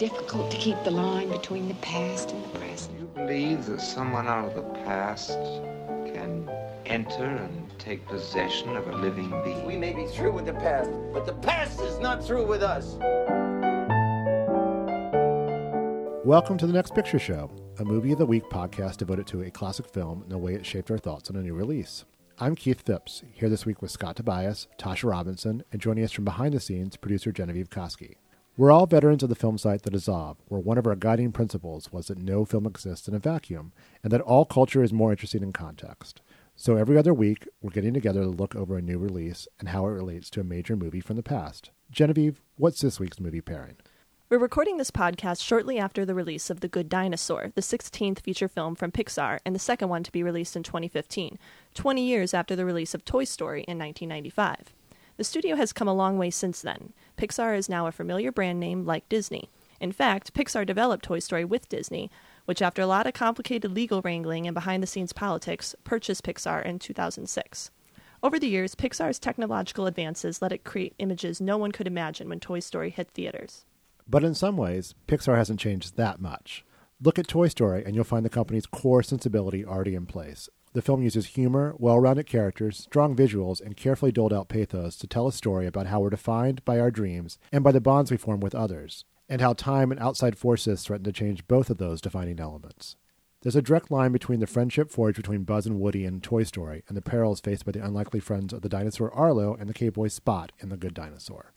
It's very difficult to keep the line between the past and the present. You believe that someone out of the past can enter and take possession of a living being? We may be through with the past, but the past is not through with us. Welcome to the Next Picture Show, a movie of the week podcast devoted to a classic film and the way it shaped our thoughts on a new release. I'm Keith Phipps, here this week with Scott Tobias, Tasha Robinson, and joining us from behind the scenes, producer Genevieve Koski. We're all veterans of the film site The Dissolve, where one of our guiding principles was that no film exists in a vacuum, and that all culture is more interesting in context. So every other week, we're getting together to look over a new release and how it relates to a major movie from the past. Genevieve, what's this week's movie pairing? We're recording this podcast shortly after the release of The Good Dinosaur, the 16th feature film from Pixar, and the second one to be released in 2015, 20 years after the release of Toy Story in 1995. The studio has come a long way since then. Pixar is now a familiar brand name like Disney. In fact, Pixar developed Toy Story with Disney, which, after a lot of complicated legal wrangling and behind the scenes politics, purchased Pixar in 2006. Over the years, Pixar's technological advances let it create images no one could imagine when Toy Story hit theaters. But in some ways, Pixar hasn't changed that much. Look at Toy Story, and you'll find the company's core sensibility already in place. The film uses humor, well rounded characters, strong visuals, and carefully doled out pathos to tell a story about how we're defined by our dreams and by the bonds we form with others, and how time and outside forces threaten to change both of those defining elements. There's a direct line between the friendship forged between Buzz and Woody in Toy Story and the perils faced by the unlikely friends of the dinosaur Arlo and the K-Boy Spot in The Good Dinosaur.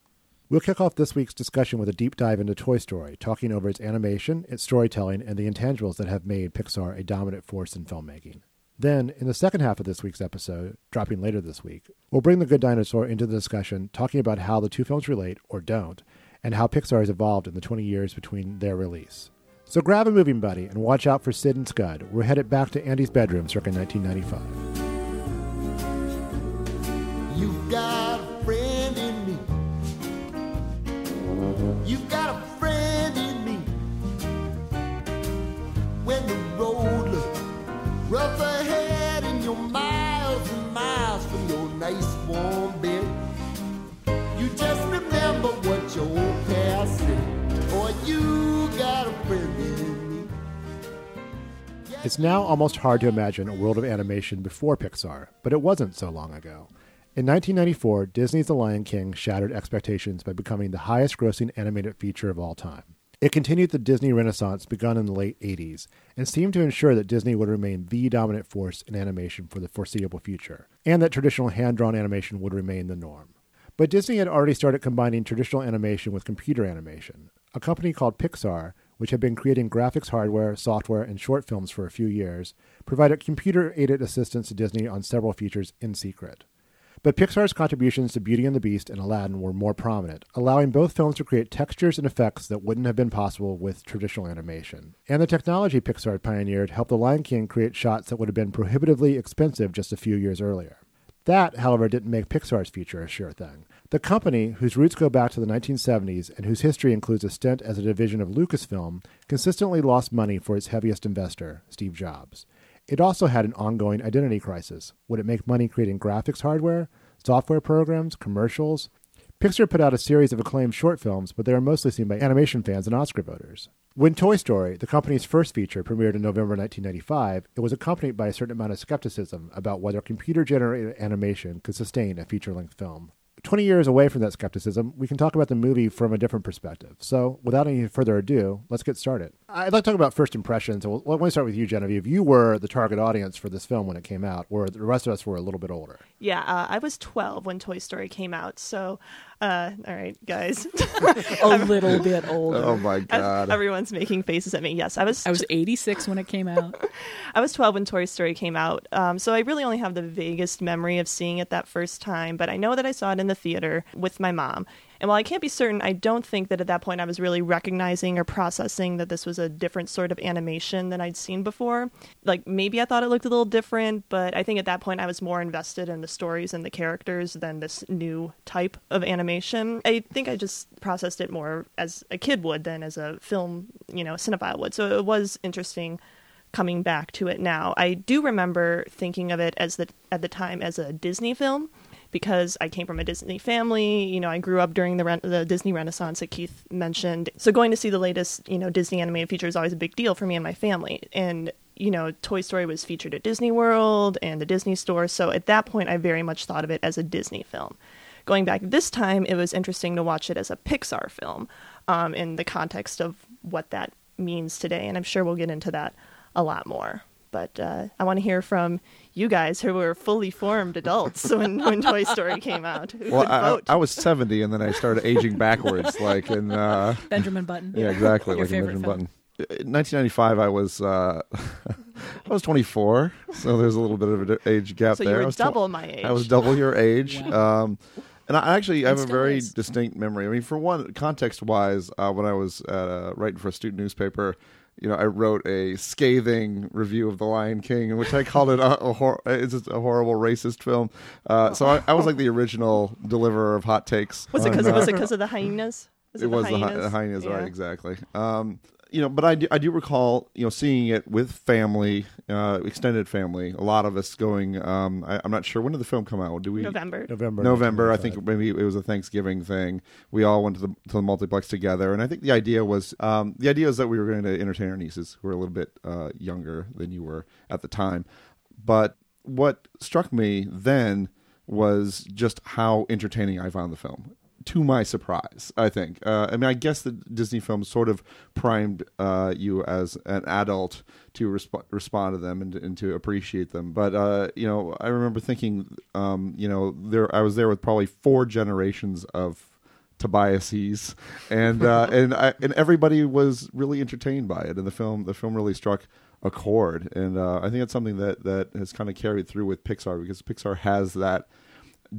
We'll kick off this week's discussion with a deep dive into Toy Story, talking over its animation, its storytelling, and the intangibles that have made Pixar a dominant force in filmmaking. Then, in the second half of this week's episode, dropping later this week, we'll bring The Good Dinosaur into the discussion, talking about how the two films relate, or don't, and how Pixar has evolved in the 20 years between their release. So grab a moving buddy and watch out for Sid and Scud. We're headed back to Andy's bedroom circa 1995. Nice warm bed, you just remember what your old past said. Or you got a friend in me. It's now almost hard to imagine a world of animation before Pixar, but it wasn't so long ago. In 1994, Disney's The Lion King shattered expectations by becoming the highest grossing animated feature of all time. It continued the Disney renaissance begun in the late 80s and seemed to ensure that Disney would remain the dominant force in animation for the foreseeable future, and that traditional hand drawn animation would remain the norm. But Disney had already started combining traditional animation with computer animation. a company called Pixar, which had been creating graphics hardware, software, and short films for a few years, provided computer aided assistance to Disney on several features in secret. But Pixar's contributions to Beauty and the Beast and Aladdin were more prominent, allowing both films to create textures and effects that wouldn't have been possible with traditional animation. And the technology Pixar pioneered helped The Lion King create shots that would have been prohibitively expensive just a few years earlier. That, however, didn't make Pixar's future a sure thing. The company, whose roots go back to the 1970s and whose history includes a stint as a division of Lucasfilm, consistently lost money for its heaviest investor, Steve Jobs. It also had an ongoing identity crisis. Would it make money creating graphics hardware, software programs, commercials? Pixar put out a series of acclaimed short films, but they were mostly seen by animation fans and Oscar voters. When Toy Story, the company's first feature, premiered in November 1995, it was accompanied by a certain amount of skepticism about whether computer generated animation could sustain a feature length film. 20 years away from that skepticism, we can talk about the movie from a different perspective. So, without any further ado, let's get started. I'd like to talk about first impressions. So, let me start with you, Genevieve. If you were the target audience for this film when it came out, where the rest of us were a little bit older. Yeah, uh, I was 12 when Toy Story came out. So, uh, all right, guys. a little bit older. Oh my god! Everyone's making faces at me. Yes, I was. I was 86 when it came out. I was 12 when Toy Story came out. Um, so I really only have the vaguest memory of seeing it that first time. But I know that I saw it in the theater with my mom. And while I can't be certain, I don't think that at that point I was really recognizing or processing that this was a different sort of animation than I'd seen before. Like maybe I thought it looked a little different, but I think at that point I was more invested in the stories and the characters than this new type of animation. I think I just processed it more as a kid would than as a film, you know, cinephile would. So it was interesting coming back to it now. I do remember thinking of it as the at the time as a Disney film because I came from a Disney family. You know, I grew up during the re- the Disney Renaissance that Keith mentioned. So going to see the latest, you know, Disney animated feature is always a big deal for me and my family. And you know, Toy Story was featured at Disney World and the Disney Store. So at that point, I very much thought of it as a Disney film. Going back this time, it was interesting to watch it as a Pixar film um, in the context of what that means today. And I'm sure we'll get into that a lot more. But uh, I want to hear from you guys who were fully formed adults when, when Toy Story came out. Who well, I, vote? I was 70 and then I started aging backwards, like in uh, Benjamin Button. Yeah, exactly, Your like in favorite Benjamin film. Button. In 1995, I was uh, I was 24, so there's a little bit of an age gap So there. you were I was double my age. I was double your age. Wow. Um, and I actually have a very is. distinct memory. I mean, for one, context-wise, uh, when I was uh, writing for a student newspaper, you know, I wrote a scathing review of The Lion King, in which I called it a, a, hor- a horrible racist film. Uh, so I, I was like the original deliverer of hot takes. was it because uh, was it because of the hyenas? Was it was the, hy- the hyenas, Yeah. right? Exactly. Um, you know, but I do, I do recall, you know, seeing it with family, uh, extended family. A lot of us going. Um, I, I'm not sure when did the film come out. Do we November. November. November. I think maybe it was a Thanksgiving thing. We all went to the to the multiplex together, and I think the idea was um, the idea is that we were going to entertain our nieces who were a little bit uh, younger than you were at the time. But what struck me then was just how entertaining I found the film. To my surprise, I think. Uh, I mean, I guess the Disney films sort of primed uh, you as an adult to resp- respond to them and, and to appreciate them. But uh, you know, I remember thinking, um, you know, there I was there with probably four generations of Tobiases, and uh, and I, and everybody was really entertained by it, and the film the film really struck a chord, and uh, I think that's something that that has kind of carried through with Pixar because Pixar has that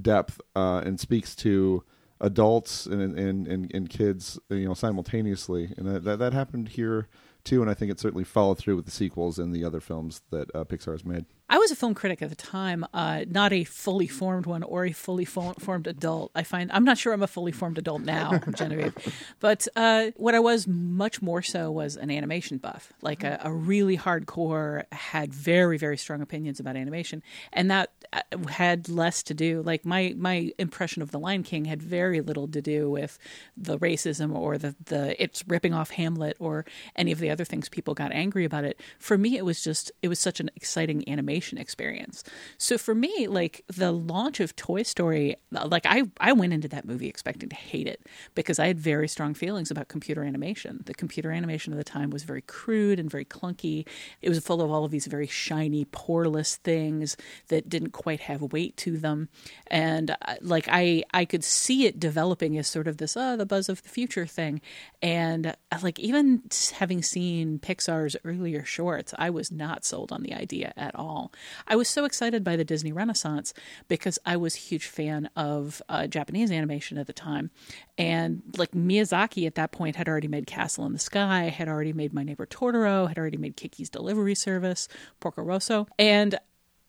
depth uh, and speaks to adults and and, and and kids you know simultaneously, and that, that that happened here too, and I think it certainly followed through with the sequels and the other films that uh, Pixar has made. I was a film critic at the time, uh, not a fully formed one or a fully fo- formed adult. I find I'm not sure I'm a fully formed adult now, Genevieve, but uh, what I was much more so was an animation buff, like a, a really hardcore, had very very strong opinions about animation, and that uh, had less to do. Like my my impression of the Lion King had very little to do with the racism or the the it's ripping off Hamlet or any of the other things people got angry about it. For me, it was just it was such an exciting animation animation experience. So for me, like the launch of Toy Story, like I, I went into that movie expecting to hate it because I had very strong feelings about computer animation. The computer animation of the time was very crude and very clunky. It was full of all of these very shiny, poreless things that didn't quite have weight to them. And uh, like I, I could see it developing as sort of this, oh, the buzz of the future thing. And uh, like even having seen Pixar's earlier shorts, I was not sold on the idea at all. I was so excited by the Disney Renaissance because I was a huge fan of uh, Japanese animation at the time. And like Miyazaki at that point had already made Castle in the Sky, had already made My Neighbor Totoro, had already made Kiki's Delivery Service, Porco Rosso. And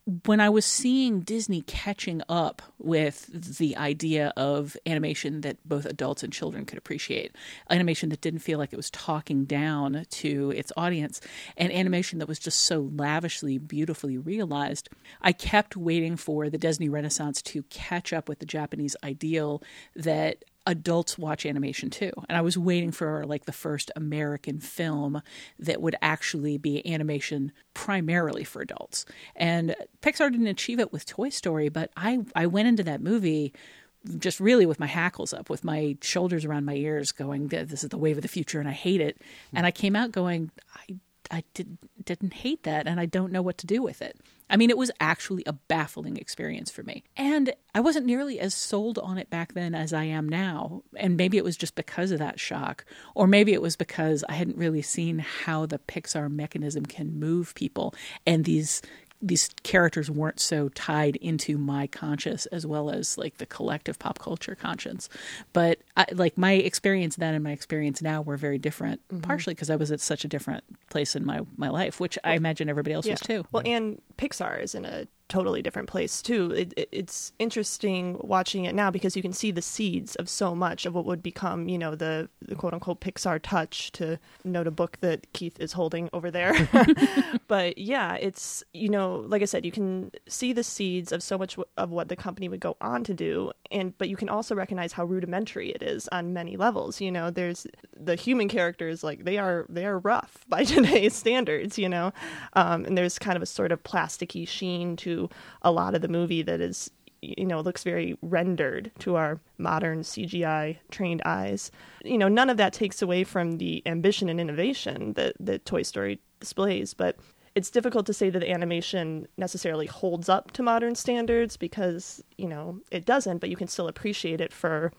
when I was seeing Disney catching up with the idea of animation that both adults and children could appreciate, animation that didn't feel like it was talking down to its audience, and animation that was just so lavishly, beautifully realized, I kept waiting for the Disney Renaissance to catch up with the Japanese ideal that adults watch animation too. And I was waiting for like the first American film that would actually be animation primarily for adults. And Pixar didn't achieve it with Toy Story, but I I went into that movie just really with my hackles up, with my shoulders around my ears, going, "This is the wave of the future," and I hate it. And I came out going, "I I did, didn't hate that, and I don't know what to do with it. I mean, it was actually a baffling experience for me. And I wasn't nearly as sold on it back then as I am now. And maybe it was just because of that shock, or maybe it was because I hadn't really seen how the Pixar mechanism can move people and these these characters weren't so tied into my conscious as well as like the collective pop culture conscience. But I, like my experience then and my experience now were very different, mm-hmm. partially because I was at such a different place in my my life, which I imagine everybody else yeah. was too. Well, and Pixar is in a totally different place too. It, it, it's interesting watching it now because you can see the seeds of so much of what would become, you know, the, the quote unquote Pixar touch. To note a book that Keith is holding over there, but yeah, it's you know, like I said, you can see the seeds of so much of what the company would go on to do, and but you can also recognize how rudimentary it is on many levels. You know, there's the human characters like they are they are rough by today's standards. You know, um, and there's kind of a sort of plasticky sheen to a lot of the movie that is you know looks very rendered to our modern CGI trained eyes. You know, none of that takes away from the ambition and innovation that that Toy Story displays, but it's difficult to say that the animation necessarily holds up to modern standards because, you know, it doesn't, but you can still appreciate it for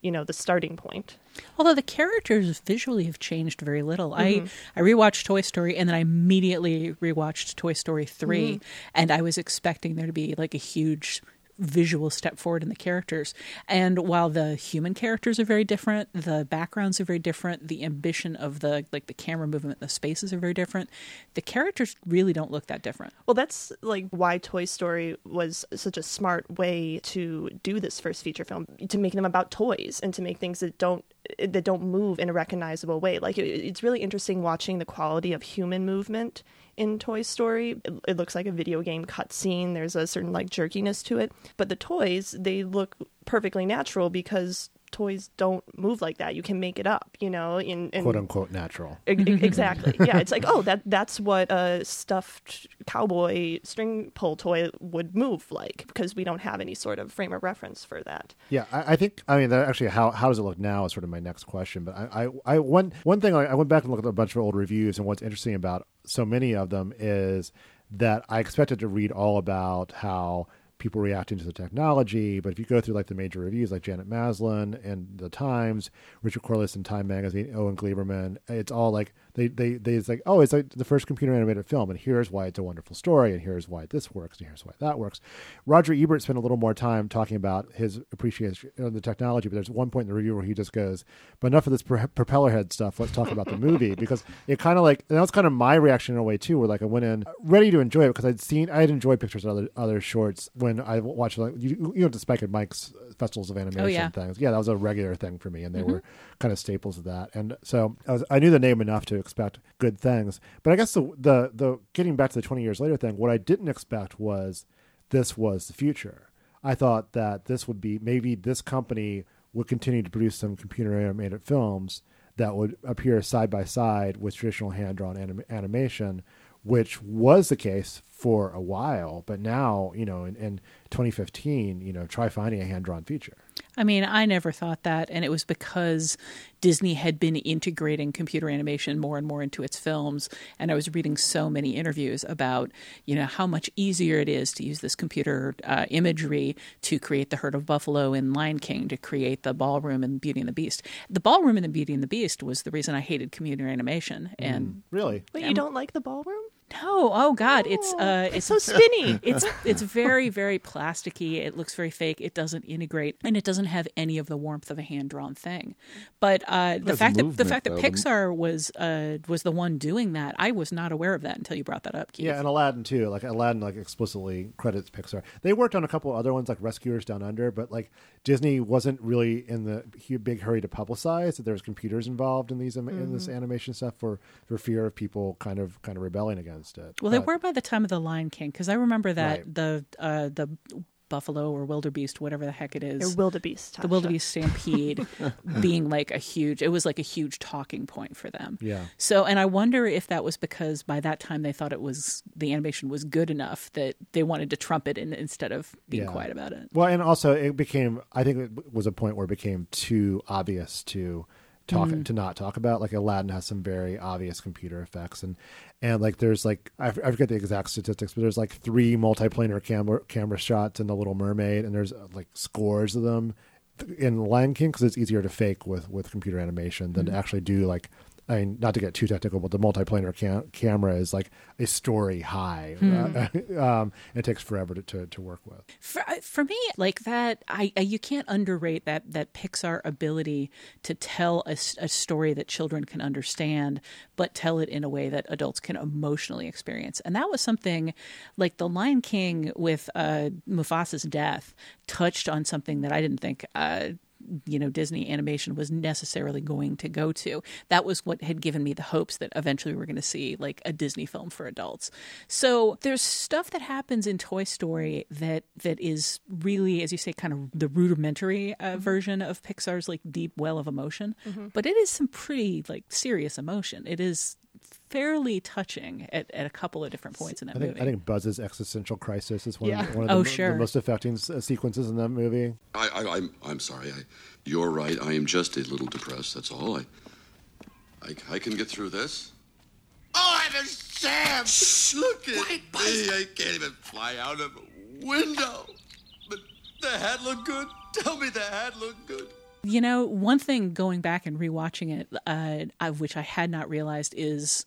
you know the starting point. Although the characters visually have changed very little. Mm-hmm. I I rewatched Toy Story and then I immediately rewatched Toy Story 3 mm-hmm. and I was expecting there to be like a huge visual step forward in the characters. And while the human characters are very different, the backgrounds are very different, the ambition of the like the camera movement, the spaces are very different. The characters really don't look that different. Well, that's like why Toy Story was such a smart way to do this first feature film to make them about toys and to make things that don't that don't move in a recognizable way. Like it, it's really interesting watching the quality of human movement in Toy Story. It, it looks like a video game cutscene. There's a certain like jerkiness to it, but the toys they look perfectly natural because toys don't move like that. You can make it up, you know, in, in quote unquote natural. Mm-hmm. exactly. yeah, it's like oh that that's what a stuffed cowboy string pull toy would move like because we don't have any sort of frame of reference for that. Yeah, I, I think I mean actually how how does it look now is sort of my next question. But I I, I one one thing I, I went back and looked at a bunch of old reviews and what's interesting about so many of them is that I expected to read all about how people reacting to the technology. But if you go through like the major reviews, like Janet Maslin and the Times, Richard Corliss in Time Magazine, Owen Gleiberman, it's all like they they they it's like oh it's like the first computer animated film, and here's why it's a wonderful story, and here's why this works, and here's why that works. Roger Ebert spent a little more time talking about his appreciation of the technology, but there's one point in the review where he just goes, "But enough of this pro- propeller head stuff. Let's talk about the movie," because it kind of like that was kind of my reaction in a way too, where like I went in ready to enjoy it because I'd seen i'd enjoyed Pixar's of other other shorts when I watched like you you know the Spike and Mike's festivals of animation oh, yeah. things. Yeah, that was a regular thing for me, and they mm-hmm. were kind of staples of that. And so I was I knew the name enough to expect good things. But I guess the the the getting back to the twenty years later thing, what I didn't expect was this was the future. I thought that this would be maybe this company would continue to produce some computer animated films that would appear side by side with traditional hand drawn anim- animation, which was the case for a while, but now you know in, in 2015, you know, try finding a hand drawn feature. I mean, I never thought that, and it was because Disney had been integrating computer animation more and more into its films, and I was reading so many interviews about, you know, how much easier it is to use this computer uh, imagery to create the herd of buffalo in Lion King, to create the ballroom in Beauty and the Beast. The ballroom in the Beauty and the Beast was the reason I hated computer animation, and Mm, really, Wait, you don't like the ballroom? No, oh god, it's uh, it's so spinny. It's it's very very plasticky. It looks very fake. It doesn't integrate, and it doesn't have any of the warmth of a hand drawn thing. But uh, the fact that the fact that though. Pixar was uh, was the one doing that, I was not aware of that until you brought that up, Keith. Yeah, and Aladdin too. Like Aladdin, like explicitly credits Pixar. They worked on a couple other ones, like Rescuers Down Under, but like Disney wasn't really in the big hurry to publicize that there was computers involved in these in this animation stuff for for fear of people kind of kind of rebelling against it. Well, they were by the time of the Lion King because I remember that Right. the uh, the buffalo or wildebeest, whatever the heck it is, Or wildebeest. the wildebeest stampede being like a huge it was like a huge talking point for them Yeah. so and i wonder if that was because by that time they thought it was the animation was good enough that they wanted to trumpet in, instead of being Yeah. quiet about it Well, and also it became. I think it was a point where it became too obvious to talk Mm. to not talk about. Like Aladdin has some very obvious computer effects, and and like there's like I, forget the exact statistics, but there's like three multiplanar camera camera shots in the Little Mermaid, and there's like scores of them in Lion King because it's easier to fake with with computer animation than to actually do like. I mean, not to get too technical, but the multiplanar cam- camera is like a story high. Uh, um, it takes forever to, to, to work with. for, uh, for me like that I, I you can't underrate that that pixar ability to tell a story that children can understand but tell it in a way that adults can emotionally experience and that was something like the lion king with uh, mufasa's death touched on something that i didn't think uh, you know Disney animation was necessarily going to go to. That was what had given me the hopes that eventually we were going to see like a Disney film for adults. So there's stuff that happens in Toy Story that that is really, as you say, kind of the rudimentary uh, version of Pixar's like deep well of emotion. But it is some pretty like serious emotion. It is fairly touching at, at a couple of different points in that I think movie. I think Buzz's existential crisis is one Yeah. of, the, one of Oh, the, sure. the most affecting uh, sequences in that movie. I, I, I'm, I'm sorry. I, you're right. I am just a little depressed. That's all. I, I, I can get through this. Oh, I'm a Sam! Look at me. I can't even fly out of a window. But the hat looked good. Tell me the hat looked good. You know, one thing going back and rewatching it, uh, I, which I had not realized, is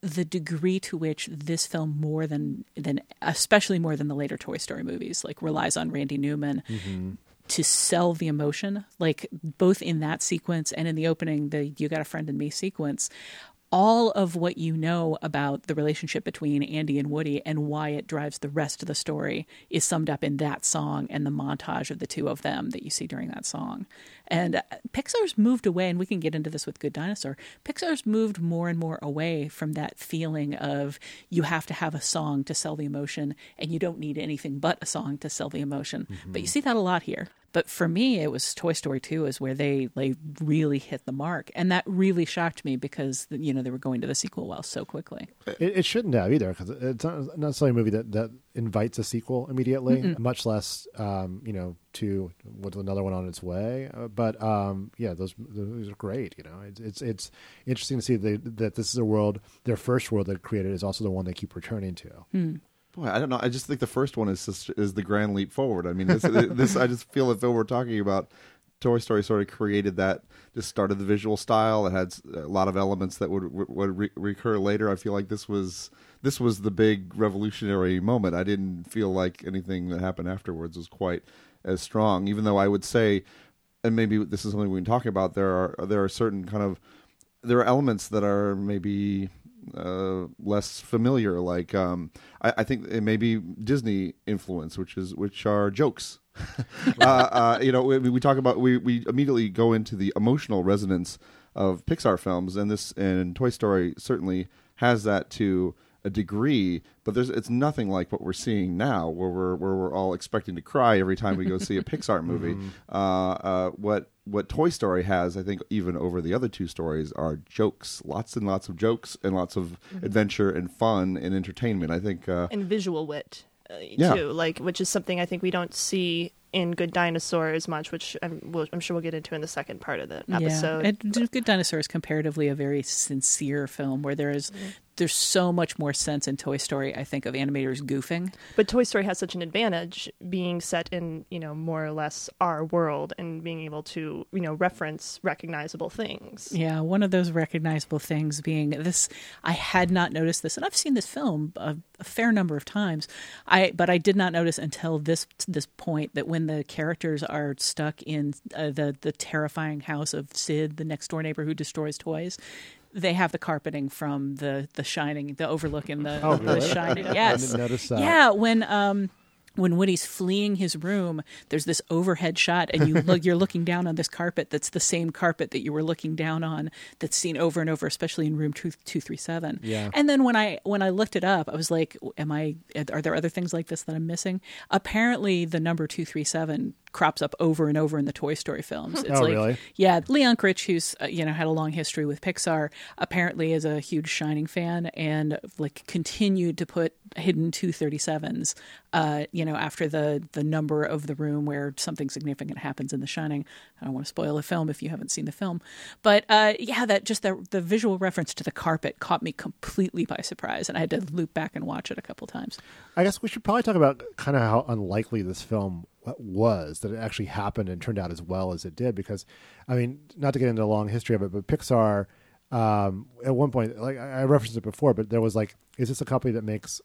the degree to which this film more than than especially more than the later Toy Story movies, like relies on Randy Newman to sell the emotion. Like both in that sequence and in the opening, the "You Got a Friend in Me" sequence. All of what you know about the relationship between Andy and Woody and why it drives the rest of the story is summed up in that song and the montage of the two of them that you see during that song. And uh, Pixar's moved away, and we can get into this with Good Dinosaur. Pixar's moved more and more away from that feeling of you have to have a song to sell the emotion, and you don't need anything but a song to sell the emotion. But you see that a lot here. But for me, it was Toy Story 2 is where they like really hit the mark, and that really shocked me because you know they were going to the sequel well so quickly. It, it shouldn't have either because it's not not necessarily a movie that, that invites a sequel immediately, Mm-mm. much less um, you know to with another one on its way. Uh, but um, yeah, those those are great. You know, it's it's, it's interesting to see they, that this is a world their first world they created is also the one they keep returning to. Hmm. Boy, I don't know. I just think the first one is just, is the grand leap forward. I mean, this, this I just feel as though we're talking about Toy Story sort of created that, just started the visual style. It had a lot of elements that would would re- recur later. I feel like this was this was the big revolutionary moment. I didn't feel like anything that happened afterwards was quite as strong. Even though I would say, and maybe this is something we've been talking about. There are there are certain kind of there are elements that are maybe uh, less familiar. Like um, I, I think it may be Disney influence, which is which are jokes. uh, uh, you know, we, we talk about we, we immediately go into the emotional resonance of Pixar films, and this and Toy Story certainly has that to a degree, but there's it's nothing like what we're seeing now, where we're where we're all expecting to cry every time we go see a Pixar movie. Mhm. Uh, uh, what what Toy Story has, I think, even over the other two stories, are jokes, lots and lots of jokes, and lots of Mhm. adventure and fun and entertainment. I think. Uh, and visual wit Uh, yeah. too like which is something i think we don't see in good dinosaur as much which I'm, we'll, I'm sure we'll get into in the second part of the episode Yeah. Good Dinosaur is comparatively a very sincere film where there is mm-hmm. there's so much more sense in Toy Story, I think, of animators goofing. but toy story has such an advantage being set in you know more or less our world and being able to you know reference recognizable things Yeah, one of those recognizable things being this. I had not noticed this, and I've seen this film a, a fair number of times. I but I did not notice until this this point that when the characters are stuck in uh, the the terrifying house of Sid, the next door neighbor who destroys toys. They have the carpeting from the the Shining, the overlook in the, Oh, the really? Shining. I Yes, didn't notice that. Yeah, when um when Woody's fleeing his room, there's this overhead shot, and you look, you're looking down on this carpet that's the same carpet that you were looking down on, that's seen over and over, especially in room two two three seven. Yeah. And then when I when I looked it up, I was like, "Am I? Are there other things like this that I'm missing?" Apparently, the number two three seven crops up over and over in the Toy Story films. It's Oh, like, really? yeah, Lee Unkrich, who's uh, you know had a long history with Pixar, apparently is a huge Shining fan and like continued to put hidden 237s. Uh, you know, after the the number of the room where something significant happens in The Shining. I don't want to spoil the film if you haven't seen the film, but uh, yeah, that just the the visual reference to the carpet caught me completely by surprise, and I had to loop back and watch it a couple times. I guess we should probably talk about kind of how unlikely this film was that it actually happened and turned out as well as it did. Because, I mean, not to get into a long history of it, but Pixar, um, at one point, like I I referenced it before, but there was like, is this a company that makes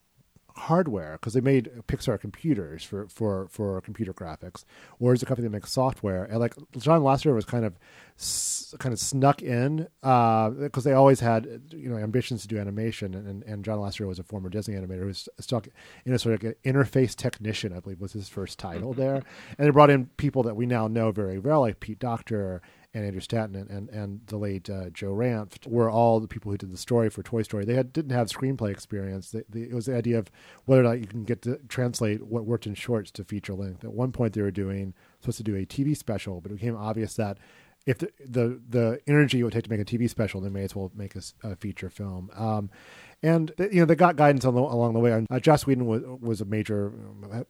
hardware because they made Pixar computers for, for, for computer graphics, or is it a company that makes software? And like John Lasseter was kind of s- kind of snuck in uh, because they always had you know ambitions to do animation, and, and John Lasseter was a former Disney animator who was stuck in a sort of interface technician, I believe was his first title mm-hmm. there, and they brought in people that we now know very well, like Pete Docter and Andrew Stanton and, and, and the late uh, Joe Ranft were all the people who did the story for Toy Story. They had, didn't have screenplay experience. It was the idea of whether or not you can get to translate what worked in shorts to feature length. At one point, they were doing supposed to do a TV special, but it became obvious that if the the, the energy it would take to make a TV special, they may as well make a feature film. Um, and you know they got guidance the, along the way. And, Uh, Joss Whedon was, was a major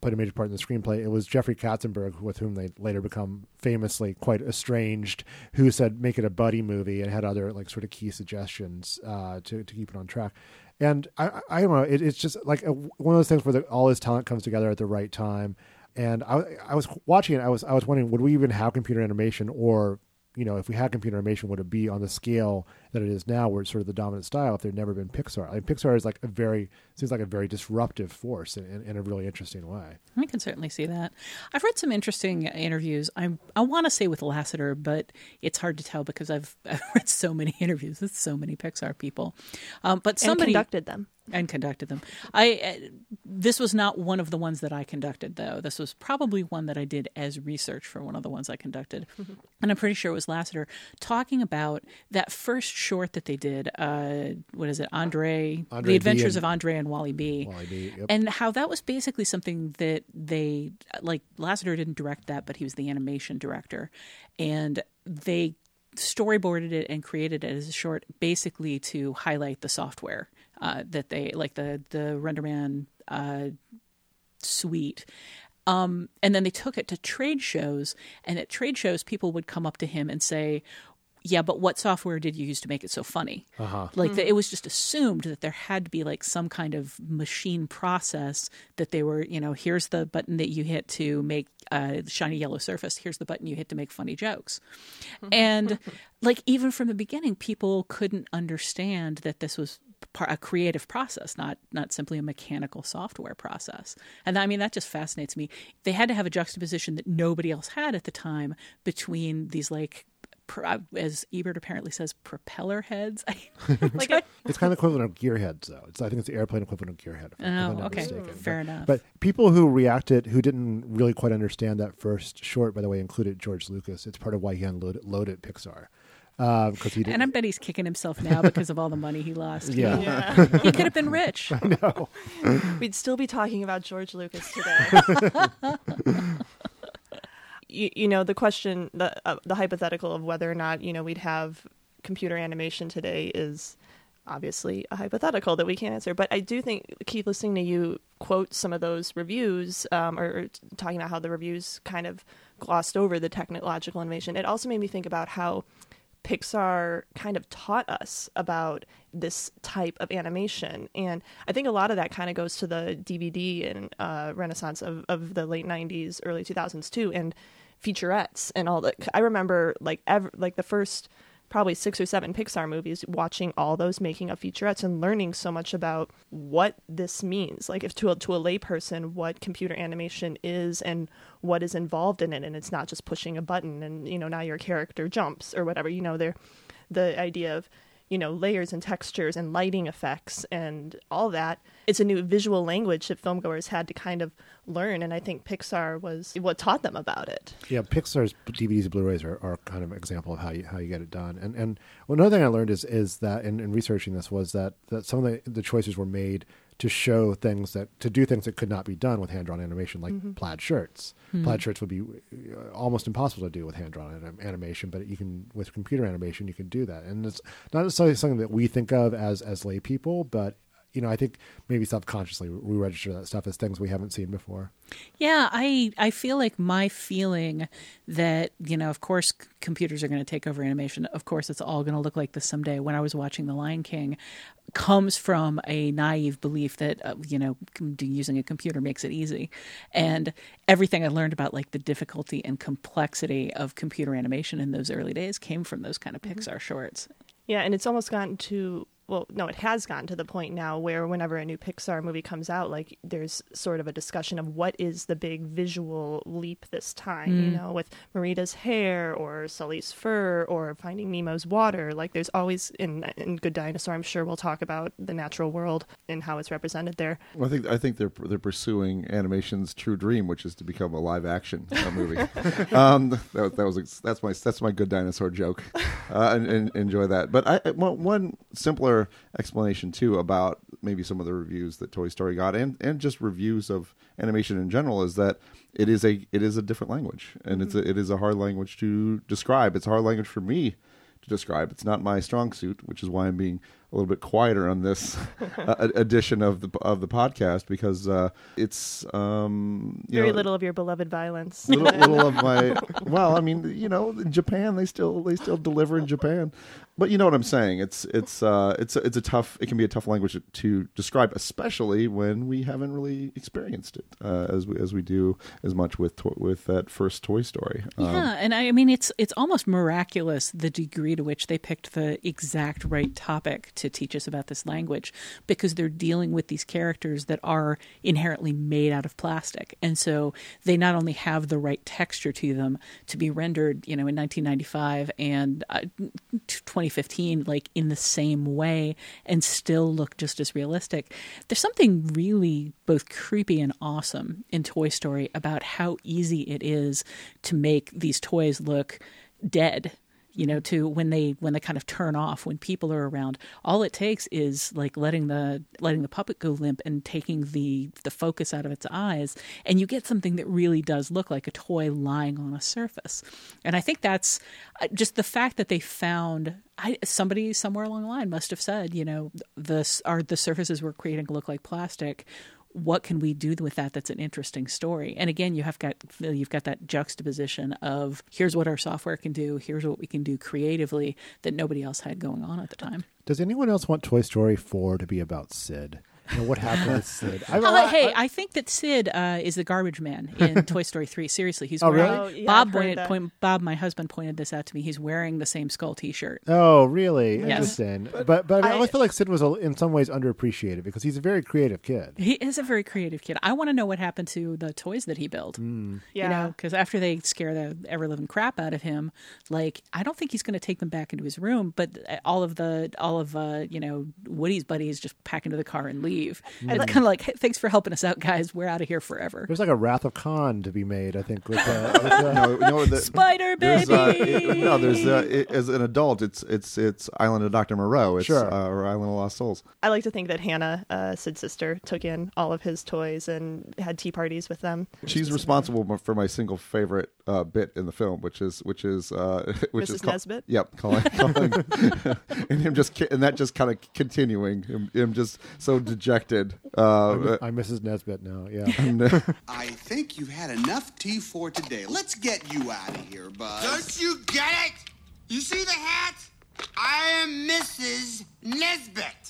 played a major part in the screenplay. It was Jeffrey Katzenberg with whom they later become famously quite estranged, who said make it a buddy movie and had other like sort of key suggestions uh, to to keep it on track. And I, I don't know. It, it's just like a, one of those things where the, all his talent comes together at the right time. And I I was watching it. I was I was wondering would we even have computer animation or you know, if we had computer animation, would it be on the scale that it is now, where it's sort of the dominant style? If there'd never been Pixar, I mean, Pixar is like a very seems like a very disruptive force in, in, in a really interesting way. I can certainly see that. I've read some interesting interviews. I I want to say with Lasseter, but it's hard to tell because I've, I've read so many interviews with so many Pixar people. Um, but And somebody conducted them. And conducted them. I uh, this was not one of the ones that I conducted though. This was probably one that I did as research for one of the ones I conducted, and I'm pretty sure it was Lasseter talking about that first short that they did. Uh, what is it, Andre? Andre the Adventures and- of Andre and Wally B. Wally B, yep. And how that was basically something that they like. Lasseter didn't direct that, but he was the animation director, and they storyboarded it and created it as a short basically to highlight the software uh, that they like the the renderman uh, suite. Um, and then they took it to trade shows and at trade shows people would come up to him and say yeah but what software did you use to make it so funny? Uh-huh. like that it was just assumed that there had to be like some kind of machine process that they were you know here's the button that you hit to make a shiny yellow surface. Here's the button you hit to make funny jokes. And like even from the beginning people couldn't understand that this was par- a creative process not not simply a mechanical software process and i mean that just fascinates me they had to have a juxtaposition that nobody else had at the time between these like uh, as Ebert apparently says, propeller heads. like, I- It's kind of equivalent of gearheads, though. It's I think it's the airplane equivalent of gearhead. If, if Oh, okay. mistaken. Fair but, enough. But people who reacted, who didn't really quite understand that first short, by the way, included George Lucas. It's part of why he unloaded loaded Pixar. Because he didn't. And I bet he's kicking himself now because of all the money he lost. Yeah. Yeah. he could have been rich. I know. We'd still be talking about George Lucas today. you, you know, the question, the uh, the hypothetical of whether or not you know we'd have computer animation today is obviously a hypothetical that we can't answer. But I do think Keith, listening to you quote some of those reviews, um, or, or talking about how the reviews kind of glossed over the technological innovation, it also made me think about how Pixar kind of taught us about this type of animation. And I think a lot of that kind of goes to the DVD and uh, renaissance of, of the late 90s, early 2000s too, and featurettes and all that. I remember like ever, like the first probably six or seven Pixar movies, watching all those making of featurettes and learning so much about what this means. Like if to a, to a layperson, what computer animation is and what is involved in it, and it's not just pushing a button and you know now your character jumps or whatever. You know, they're the idea of you know layers and textures and lighting effects and all that. It's a new visual language that filmgoers had to kind of learn, and I think Pixar was what taught them about it. Yeah, Pixar's DVDs and Blu-rays are, are kind of an example of how you how you get it done. And and another thing I learned is is that in, in researching this was that, that some of the, the choices were made to show things that to do things that could not be done with hand drawn animation, like Mhm. plaid shirts. Mhm. Plaid shirts would be uh, almost impossible to do with hand drawn anim- animation, but you can with computer animation you can do that. And it's not necessarily something that we think of as as lay people, but you know I think maybe subconsciously we register that stuff as things we haven't seen before. Yeah, I I feel like my feeling that you know, of course, c- computers are going to take over animation. Of course, it's all going to look like this someday. When I was watching The Lion King, comes from a naive belief that uh, you know using a computer makes it easy, and everything I learned about like the difficulty and complexity of computer animation in those early days came from those kind of Pixar shorts. Yeah, and it's almost gotten to well, no, it has gotten to the point now where whenever a new Pixar movie comes out, like there's sort of a discussion of what is the big visual leap this time, you Mm. know, with Merida's hair or Sully's fur or Finding Nemo's water. Like there's always in in Good Dinosaur, I'm sure we'll talk about the natural world and how it's represented there. Well, I think I think they're they're pursuing animation's true dream, which is to become a live action movie. um, that, that was that's my that's my good dinosaur joke, uh, and, and enjoy that. But I one one explanation too about maybe some of the reviews that Toy Story got, and and just reviews of animation in general, is that it is a it is a different language, and it's a, it is a hard language to describe. It's a hard language for me to describe. It's not my strong suit, which is why I'm being a little bit quieter on this uh, edition of the of the podcast because uh, it's um, you Very know, little of your beloved violence. little, little of my well i mean you know in japan they still they still deliver in japan but you know what i'm saying it's it's uh it's it's a tough it can be a tough language to describe especially when we haven't really experienced it uh, as we as we do as much with to- with that first toy story Um, Yeah, and I mean it's it's almost miraculous the degree to which they picked the exact right topic to teach us about this language because they're dealing with these characters that are inherently made out of plastic. And so they not only have the right texture to them to be rendered, you know, in 1995 and uh, 2015 like in the same way and still look just as realistic. There's something really both creepy and awesome in Toy Story about how easy it is to make these toys look dead you know to when they when they kind of turn off when people are around all it takes is like letting the letting the puppet go limp and taking the the focus out of its eyes and you get something that really does look like a toy lying on a surface. And i think that's uh, just the fact that they found I, somebody somewhere along the line must have said you know the are the surfaces we're creating look like plastic what can we do with that that's an interesting story and again you have got you've got that juxtaposition of here's what our software can do here's what we can do creatively that nobody else had going on at the time Does anyone else want Toy Story 4 to be about Sid? You know, what happened with Sid? I, Uh, hey, I think that Sid uh, is the garbage man in Toy Story 3. Seriously, he's Oh, wearing. really? Oh, yeah, Bob, I've pointed, point, Bob, my husband, pointed this out to me. He's wearing the same skull T-shirt. Oh, really? Yes. Interesting. But but, I, I- always feel like Sid was in some ways underappreciated because he's a very creative kid. He is a very creative kid. I want to know what happened to the toys that he built. Mm. Yeah. You know, because after they scare the ever living crap out of him, like I don't think he's going to take them back into his room. But all of the all of uh, you know Woody's buddies just pack into the car and leave. Leave. Mhm. It's kind of like, hey, thanks for helping us out, guys. We're out of here forever. There's like a Wrath of Khan to be made, I think. With, uh, with, uh, no, no, the, Spider there's, uh, baby! it- no, there's uh, it, as an adult, it's it's it's Island of Doctor Moreau. It's, Sure. uh, or Island of Lost Souls. I like to think that Hannah, uh, Sid's sister, took in all of his toys and had tea parties with them. She's responsible for my single favorite uh, bit in the film, which is which is uh, which is Mrs. Nesbit? Yep, calling, calling and him just ki- and that just kind of continuing him, him just so dejected. Uh, I'm, I'm Mrs. Nesbit now. Yeah. I think you've had enough tea for today. Let's get you out of here, Buzz. Don't you get it? You see the hat? I am Mrs. Nesbit.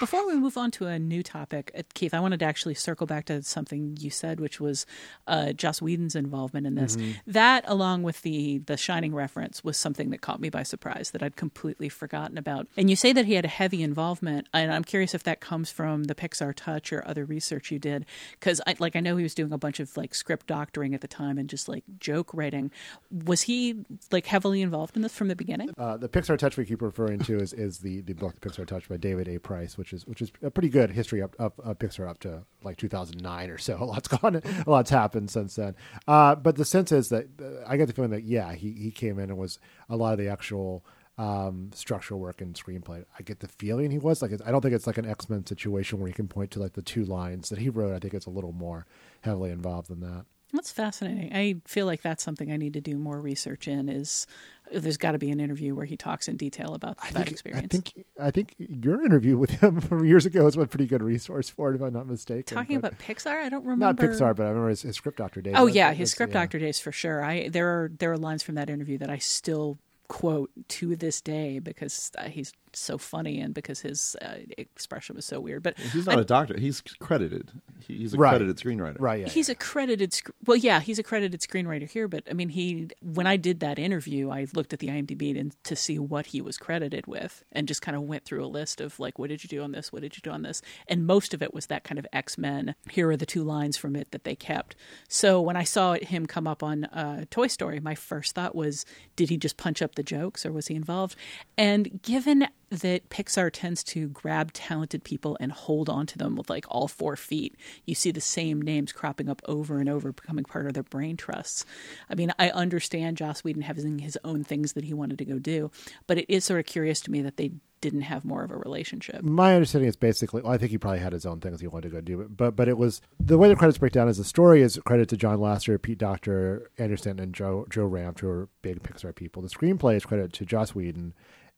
Before we move on to a new topic, uh, Keith, I wanted to actually circle back to something you said, which was uh, Joss Whedon's involvement in this. Mhm. That, along with the the Shining reference, was something that caught me by surprise that I'd completely forgotten about. And you say that he had a heavy involvement, and I'm curious if that comes from the Pixar Touch or other research you did, because I, like I know he was doing a bunch of like script doctoring at the time and just like joke writing. Was he like heavily involved in this from the beginning? Uh, the Pixar Touch we keep referring to is, is the, the book The Pixar Touch by David A. Price, which is which is a pretty good history up up of Pixar up to like 2009 or so. A lot's gone, a lot's happened since then. Uh, but the sense is that uh, I get the feeling that yeah, he he came in and was a lot of the actual um, structural work and screenplay. I get the feeling he was like I don't think it's like an X Men situation where you can point to like the two lines that he wrote. I think it's a little more heavily involved than that. That's fascinating. I feel like that's something I need to do more research in. Is there's got to be an interview where he talks in detail about that experience. I think I think your interview with him from years ago is a pretty good resource for it, if I'm not mistaken. Talking But- about Pixar, I don't remember. not Pixar, but I remember his, his script doctor days. Oh yeah, his script yeah. doctor days for sure. I there are there are lines from that interview that I still quote to this day because uh, he's so funny and because his uh, expression was so weird. But he's not I- a doctor. He's credited. He- He's a Right. credited screenwriter. Right. Yeah. He's a credited. Sc- well, yeah, he's a credited screenwriter here. But I mean, he when I did that interview, I looked at the IMDb to, to see what he was credited with, and just kind of went through a list of like, what did you do on this? What did you do on this? And most of it was that kind of X Men. Here are the two lines from it that they kept. So when I saw him come up on uh, Toy Story, my first thought was, did he just punch up the jokes, or was he involved? And given that Pixar tends to grab talented people and hold on to them with like all four feet. You see the same names cropping up over and over, becoming part of their brain trusts. I mean, I understand Joss Whedon having his own things that he wanted to go do, but it is sort of curious to me that they didn't have more of a relationship. My understanding is basically, well, I think he probably had his own things he wanted to go do, but but, it was the way the credits break down is the story is credit to John Lasseter, Pete Docter, Anderson, and Joe Joe Ranft, who are big Pixar people. The screenplay is credit to Joss Whedon,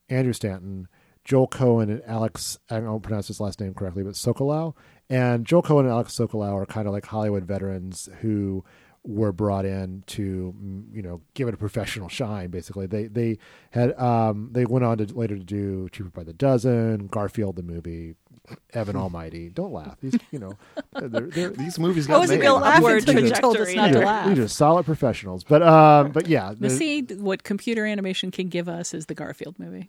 Andrew Stanton, Joel Cohen, and Alex. I don't pronounce his last name correctly, but Sokolow. And Joel Cohen and Alex Sokolow are kind of like Hollywood veterans who were brought in to mm, you know give it a professional shine basically they they had um they went on to later to do cheaper by the dozen garfield the movie evan almighty don't laugh these you know they're, they're, These movies I wasn't going to laugh until you told us not these to are, laugh. these are solid professionals but um but yeah But they're- see, what computer animation can give us is the Garfield movie.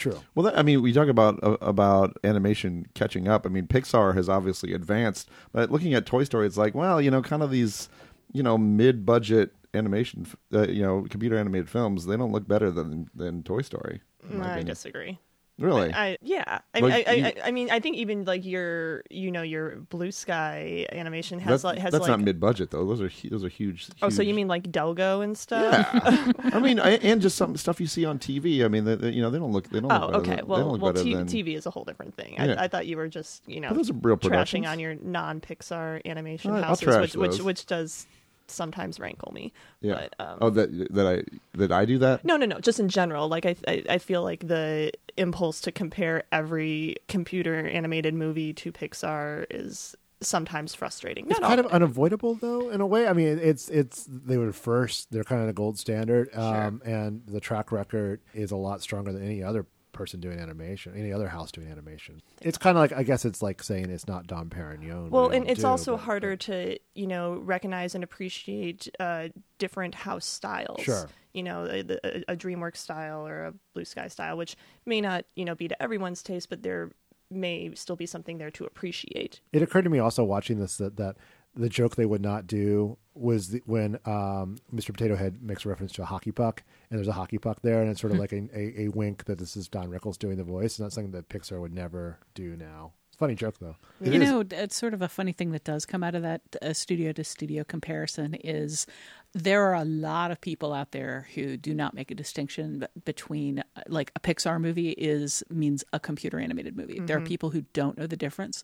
True Well, that, I mean, we talk about uh, about animation catching up. I mean, Pixar has obviously advanced, but looking at Toy Story, it's like, well, you know, kind of these, you know, mid budget animation, uh, you know, computer animated films. They don't look better than than Toy Story. in I opinion. disagree. Really? I, yeah. I, Like, I, I, you- I, mean, I think even like your, you know, your Blue Sky animation has That's, like has that's like. not mid budget though. Those are those are huge. oh, so you mean like Delgo and stuff? Yeah. I mean, and just some stuff you see on TV. I mean, you know, they don't look. They don't. Oh, look okay. Than, Well, well, t- than, TV is a whole different thing. Yeah. I, I thought you were just, you know, But those are real trashing on your non-Pixar animation All right, houses, which, which which does sometimes rankle me. Yeah. But, um, oh, that that I that I do that. No, no, no. Just in general, like I, I, I feel like the impulse to compare every computer animated movie to Pixar is sometimes frustrating. it's Not kind all of unavoidable though in a way i mean it's it's they were first they're kind of the gold standard um and the track record is a lot stronger than any other person doing animation any other house doing animation it's kind of like i guess it's like saying it's not dom perignon Well, we and it's do, also but- harder to you know recognize and appreciate uh, different house styles. Sure. You know, a, a, a DreamWorks style or a Blue Sky style, which may not you know be to everyone's taste, but there may still be something there to appreciate. It occurred to me also watching this that, that the joke they would not do was the, when um, Mr. Potato Head makes a reference to a hockey puck, and there's a hockey puck there, and it's sort of like a, a, a wink that this is Don Rickles doing the voice, It's not something that Pixar would never do now. It's a Funny joke though. you know, it's sort of a funny thing that does come out of that uh, studio to studio comparison is there are a lot of people out there who do not make a distinction between uh, like a Pixar movie is means a computer animated movie. There are Mhm. people who don't know the difference,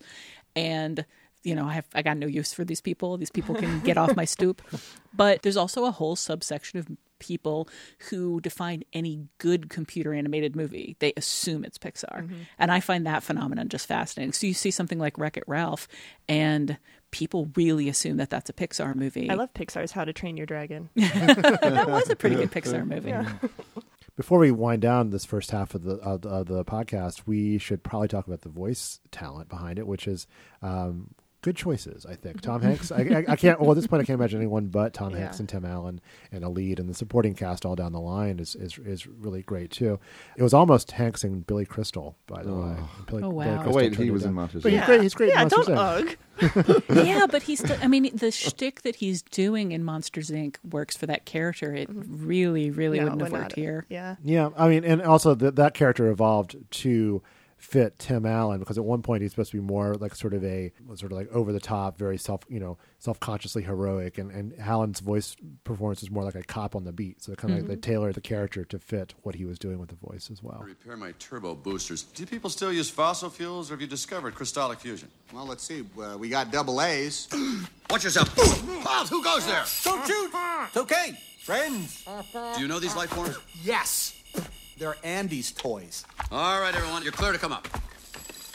and you know, I have I got no use for these people. These people can get off my stoop. But there's also a whole subsection of people who define any good computer animated movie. They assume it's Pixar. Mhm. And I find that phenomenon just fascinating. So you see something like Wreck It Ralph, and people really assume that that's a Pixar movie. I love Pixar's How to Train Your Dragon. that was a pretty good Pixar movie. Yeah. Before we wind down this first half of the of, the- of the podcast, we should probably talk about the voice talent behind it, which is um, good choices. I think Tom mm-hmm. Hanks. I, I, I can't. Well, at this point, I can't imagine anyone but Tom Yeah. Hanks and Tim Allen and a lead, and the supporting cast all down the line is is, is really great too. It was almost Hanks and Billy Crystal, by the way. Billy, Oh, wow. Billy Oh, wait, he it was in. Monsters, But he's great. He's great. in Yeah, Monsters, don't Inc. ugh. yeah, but he's. Still, I mean, the shtick that he's doing in Monsters Inc. works for that character. It mm-hmm. really, really No, wouldn't have worked here. Yeah. Yeah, I mean, and also that that character evolved to fit Tim Allen because at one point he's supposed to be more like sort of a sort of like over the top, very self you know self consciously heroic, and and Allen's voice performance is more like a cop on the beat. So kind of like they Mhm. tailored the character to fit what he was doing with the voice as well. Repair my turbo boosters. Do people still use fossil fuels, or have you discovered crystallic fusion? Well, let's see. Uh, we got double A's. Watch yourself. Bob, who goes there? Don't shoot! It's okay. Friends. Do you know these life forms? Yes. They're Andy's toys. All right, everyone, you're clear to come up.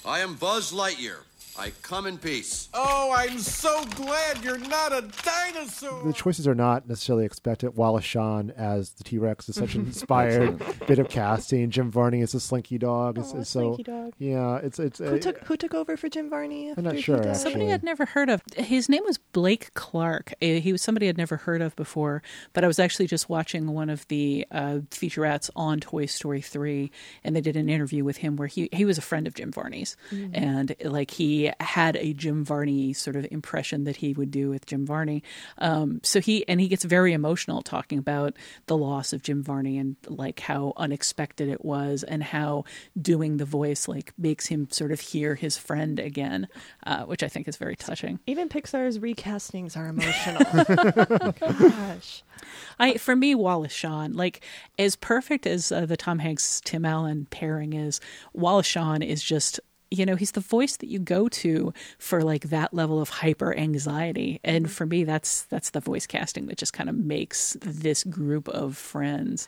I am Buzz Lightyear. I come in peace. Oh, I'm so glad you're not a dinosaur. The choices are not necessarily expected. Wallace Shawn as the T Rex is such an inspired bit of casting. Jim Varney as the Slinky Dog. Is, Aw, so Slinky Dog. yeah, it's it's. Who uh, took who took over for Jim Varney? I'm not sure. Somebody I'd never heard of. His name was Blake Clark. Uh, He was somebody I'd never heard of before. But I was actually just watching one of the uh, featurettes on Toy Story three, and they did an interview with him where he he was a friend of Jim Varney's, Mhm. and like he had a Jim Varney sort of impression that he would do with Jim Varney. Um, so he and he gets very emotional talking about the loss of Jim Varney and like how unexpected it was, and how doing the voice like makes him sort of hear his friend again, uh, which I think is very touching. Even Pixar's recastings are emotional. Gosh. I for me Wallace Shawn like as perfect as uh, the Tom Hanks Tim Allen pairing is Wallace Shawn is just you know he's the voice that you go to for like that level of hyper anxiety. And mm-hmm. for me that's that's the voice casting that just kind of makes this group of friends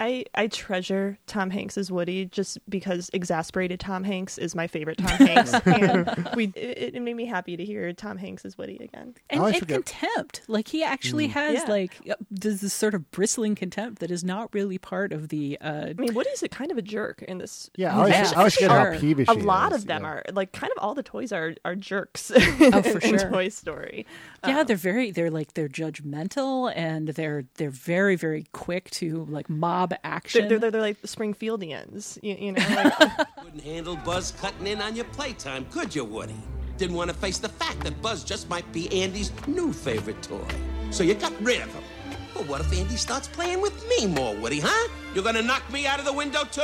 I, I treasure Tom Hanks as Woody just because exasperated Tom Hanks is my favorite Tom Hanks, and we it, it made me happy to hear Tom Hanks as Woody again. and, and contempt like he actually Mm. has Yeah. like uh, does this sort of bristling contempt that is not really part of the uh I mean, Woody's a kind of a jerk in this. Yeah, I in always- this I always forget how peevish A lot is, of them yeah. are like kind of all the toys are are jerks. Oh, for in sure. Toy Story. Yeah, Um, they're very they're like they're judgmental and they're they're very very quick to like mob action. they're, they're, they're like the Springfieldians, you, you know. Like, uh, Couldn't handle Buzz cutting in on your playtime, could you, Woody? Didn't want to face the fact that Buzz just might be Andy's new favorite toy. So you got rid of him. But what if Andy starts playing with me more, Woody, huh? You're gonna knock me out of the window too?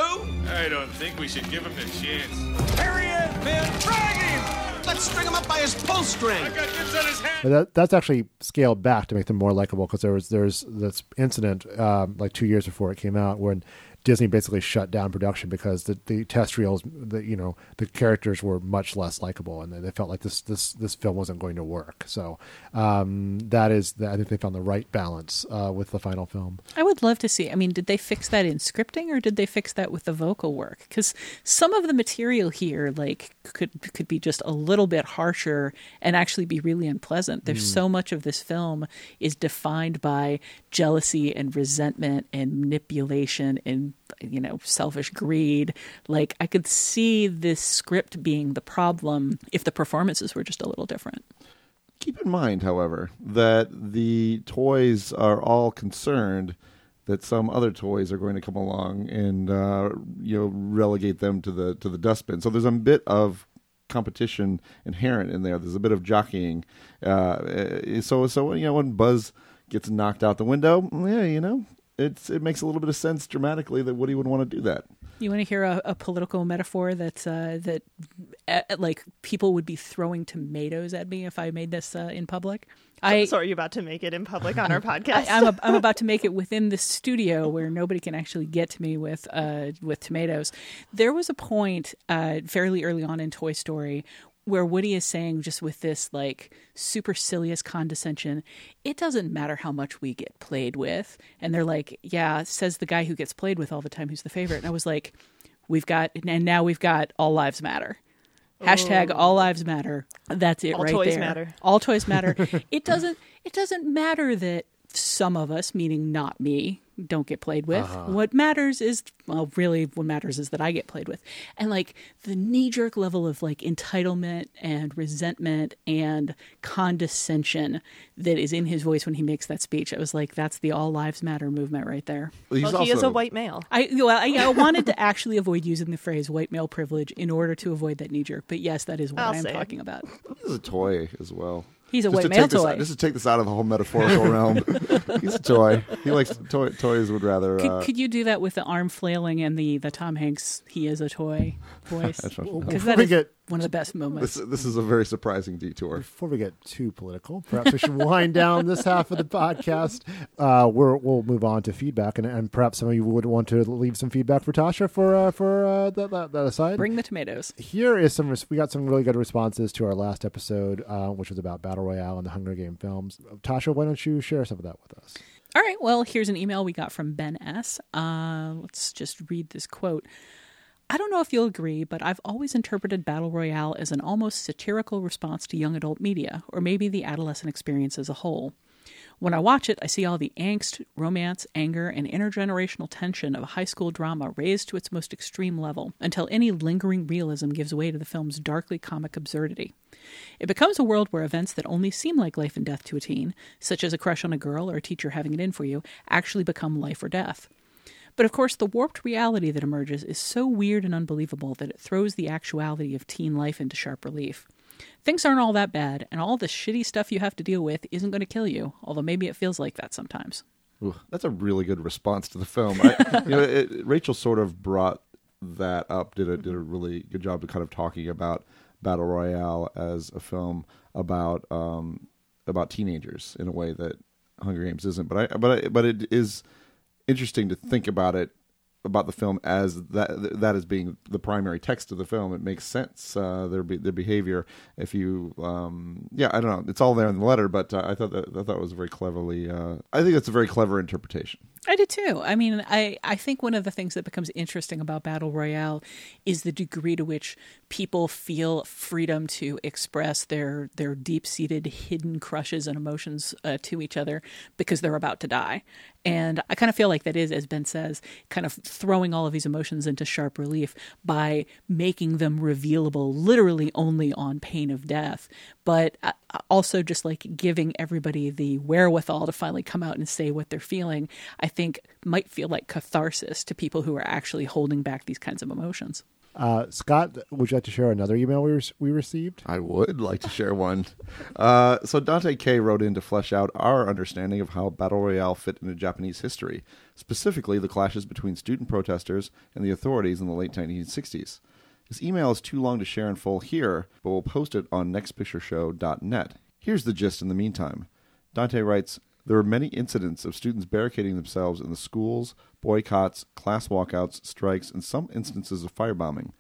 I don't think we should give him the chance. Here he is, man! Drag him! Let's string him up by his pull string. I got dibs on his head! But that, that's actually scaled back to make them more likable because there was there's this incident um, like two years before it came out when Disney basically shut down production because the, the test reels, the you know the characters were much less likable and they, felt like this this this film wasn't going to work. So um, that is the, I think they found the right balance uh, with the final film. I would love to see. I mean, did they fix that in scripting or did they fix that with the vocal work? Because some of the material here, like, could could be just a little bit harsher and actually be really unpleasant. There's Mm. so much of this film is defined by jealousy and resentment and manipulation and you know selfish greed. Like, I could see this script being the problem if the performances were just a little different. Keep in mind, however, that the toys are all concerned that some other toys are going to come along and uh, you know relegate them to the to the dustbin. So there's a bit of competition inherent in there. There's a bit of jockeying. Uh, so so you know when Buzz gets knocked out the window, yeah, you know it's it makes a little bit of sense dramatically that Woody would want to do that. You want to hear a, a political metaphor that uh, that uh, like people would be throwing tomatoes at me if I made this uh, in public. I so are you about to make it in public on our podcast? I, am a, I'm about to make it within the studio where nobody can actually get to me with uh, with tomatoes. There was a point uh, fairly early on in Toy Story where Woody is saying, just with this like supercilious condescension, it doesn't matter how much we get played with. And they're like, yeah, says the guy who gets played with all the time, who's the favorite. And I was like, we've got, and now we've got all lives matter. Hashtag oh. all lives matter. That's it All right toys there. matter. All toys matter. it doesn't. It doesn't matter that some of us, meaning not me, don't get played with. Uh-huh. What matters is, well, really, what matters is that I get played with. And like the knee jerk level of like entitlement and resentment and condescension that is in his voice when he makes that speech. I was like, that's the all lives matter movement right there. Well, He's he is a white male. I well, I, I wanted to actually avoid using the phrase white male privilege in order to avoid that knee jerk. But yes, that is what I'll I am say it. talking about. He's a toy as well. He's a Just white to male take this- just to take this out of the whole metaphorical realm, he's a toy. He likes toy, toys. Would rather. Could, uh, could you do that with the arm flailing and the, the Tom Hanks "He is a toy" voice? That's. Because Before that we is get- one of the best moments. This, this is a very surprising detour. Before we get too political, perhaps we should wind down this half of the podcast. Uh, we're, we'll move on to feedback, and, and perhaps some of you would want to leave some feedback for Tasha for uh, for uh, that, that, that aside. Bring the tomatoes. Here is some. res- We got some really good responses to our last episode, uh, which was about Battle Royale and the Hunger Game films. Tasha, why don't you share some of that with us? All right. Well, here's an email we got from Ben S. Uh, let's just read this quote. I don't know if you'll agree, but I've always interpreted Battle Royale as an almost satirical response to young adult media, or maybe the adolescent experience as a whole. When I watch it, I see all the angst, romance, anger, and intergenerational tension of a high school drama raised to its most extreme level until any lingering realism gives way to the film's darkly comic absurdity. It becomes a world where events that only seem like life and death to a teen, such as a crush on a girl or a teacher having it in for you, actually become life or death. But of course, the warped reality that emerges is so weird and unbelievable that it throws the actuality of teen life into sharp relief. Things aren't all that bad, and all the shitty stuff you have to deal with isn't going to kill you, although maybe it feels like that sometimes. Ooh, that's a really good response to the film. I, you know, it, Rachel sort of brought that up. Did a did a really good job of kind of talking about Battle Royale as a film about um, about teenagers in a way that Hunger Games isn't. But I but I, but it is interesting to think about it about the film as that that as being the primary text of the film. It makes sense. Uh, their be, their behavior. If you, um, yeah, I don't know. It's all there in the letter, but uh, I thought that I thought it was very cleverly. Uh, I think that's a very clever interpretation. I did too. I mean, I, I think one of the things that becomes interesting about Battle Royale is the degree to which people feel freedom to express their their deep seated hidden crushes and emotions uh, to each other because they're about to die. And I kind of feel like that is, as Ben says, kind of throwing all of these emotions into sharp relief by making them revealable literally only on pain of death, but uh, also just like giving everybody the wherewithal to finally come out and say what they're feeling, I think might feel like catharsis to people who are actually holding back these kinds of emotions. Uh, Scott, would you like to share another email we, re- we received? I would like to share one. Uh, so Dante K wrote in to flesh out our understanding of how Battle Royale fit into Japanese history, specifically the clashes between student protesters and the authorities in the late 1960s. His email is too long to share in full here, but we'll post it on nextpictureshow.net. Here's the gist in the meantime. Dante writes, there were many incidents of students barricading themselves in the schools, boycotts, class walkouts, strikes, and some instances of firebombing.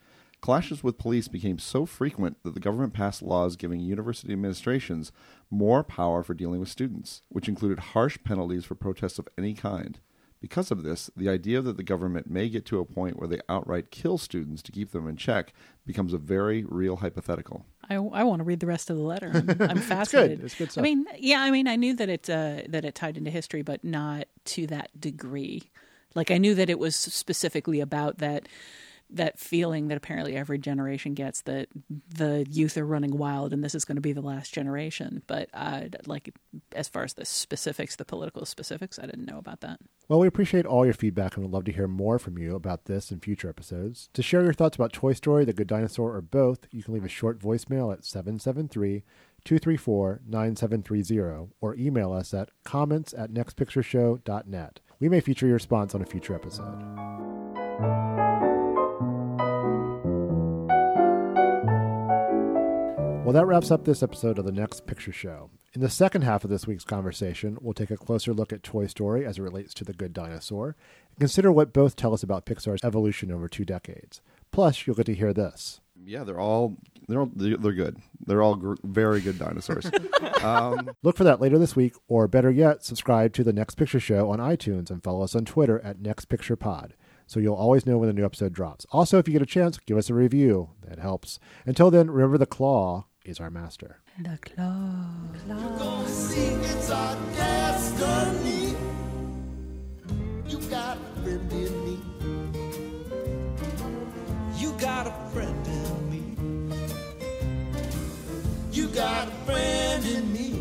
Clashes with police became so frequent that the government passed laws giving university administrations more power for dealing with students, which included harsh penalties for protests of any kind. Because of this, the idea that the government may get to a point where they outright kill students to keep them in check becomes a very real hypothetical. I, I want to read the rest of the letter. I'm, I'm It's good. fascinated. It's good stuff. I mean, yeah, I mean, I knew that it uh, that it tied into history, but not to that degree. Like I knew that it was specifically about that that feeling that apparently every generation gets that the youth are running wild and this is going to be the last generation. But uh, like as far as the specifics, the political specifics, I didn't know about that. Well, we appreciate all your feedback and would love to hear more from you about this in future episodes. To share your thoughts about Toy Story, The Good Dinosaur, or both, you can leave a short voicemail at 773 234 9730 or email us at comments at nextpictureshow.net. We may feature your response on a future episode. Well, that wraps up this episode of the Next Picture Show. In the second half of this week's conversation, we'll take a closer look at Toy Story as it relates to the good dinosaur and consider what both tell us about Pixar's evolution over two decades. Plus, you'll get to hear this. Yeah, they're all they're all, they're good. They're all gr- very good dinosaurs. um, Look for that later this week, or better yet, subscribe to the Next Picture Show on iTunes and follow us on Twitter at Next Picture Pod, so you'll always know when the new episode drops. Also, if you get a chance, give us a review. That helps. Until then, remember the claw is our master. The claw. Gonna see it's our destiny. You got a friend in me. You got a friend in me. You got a friend in me.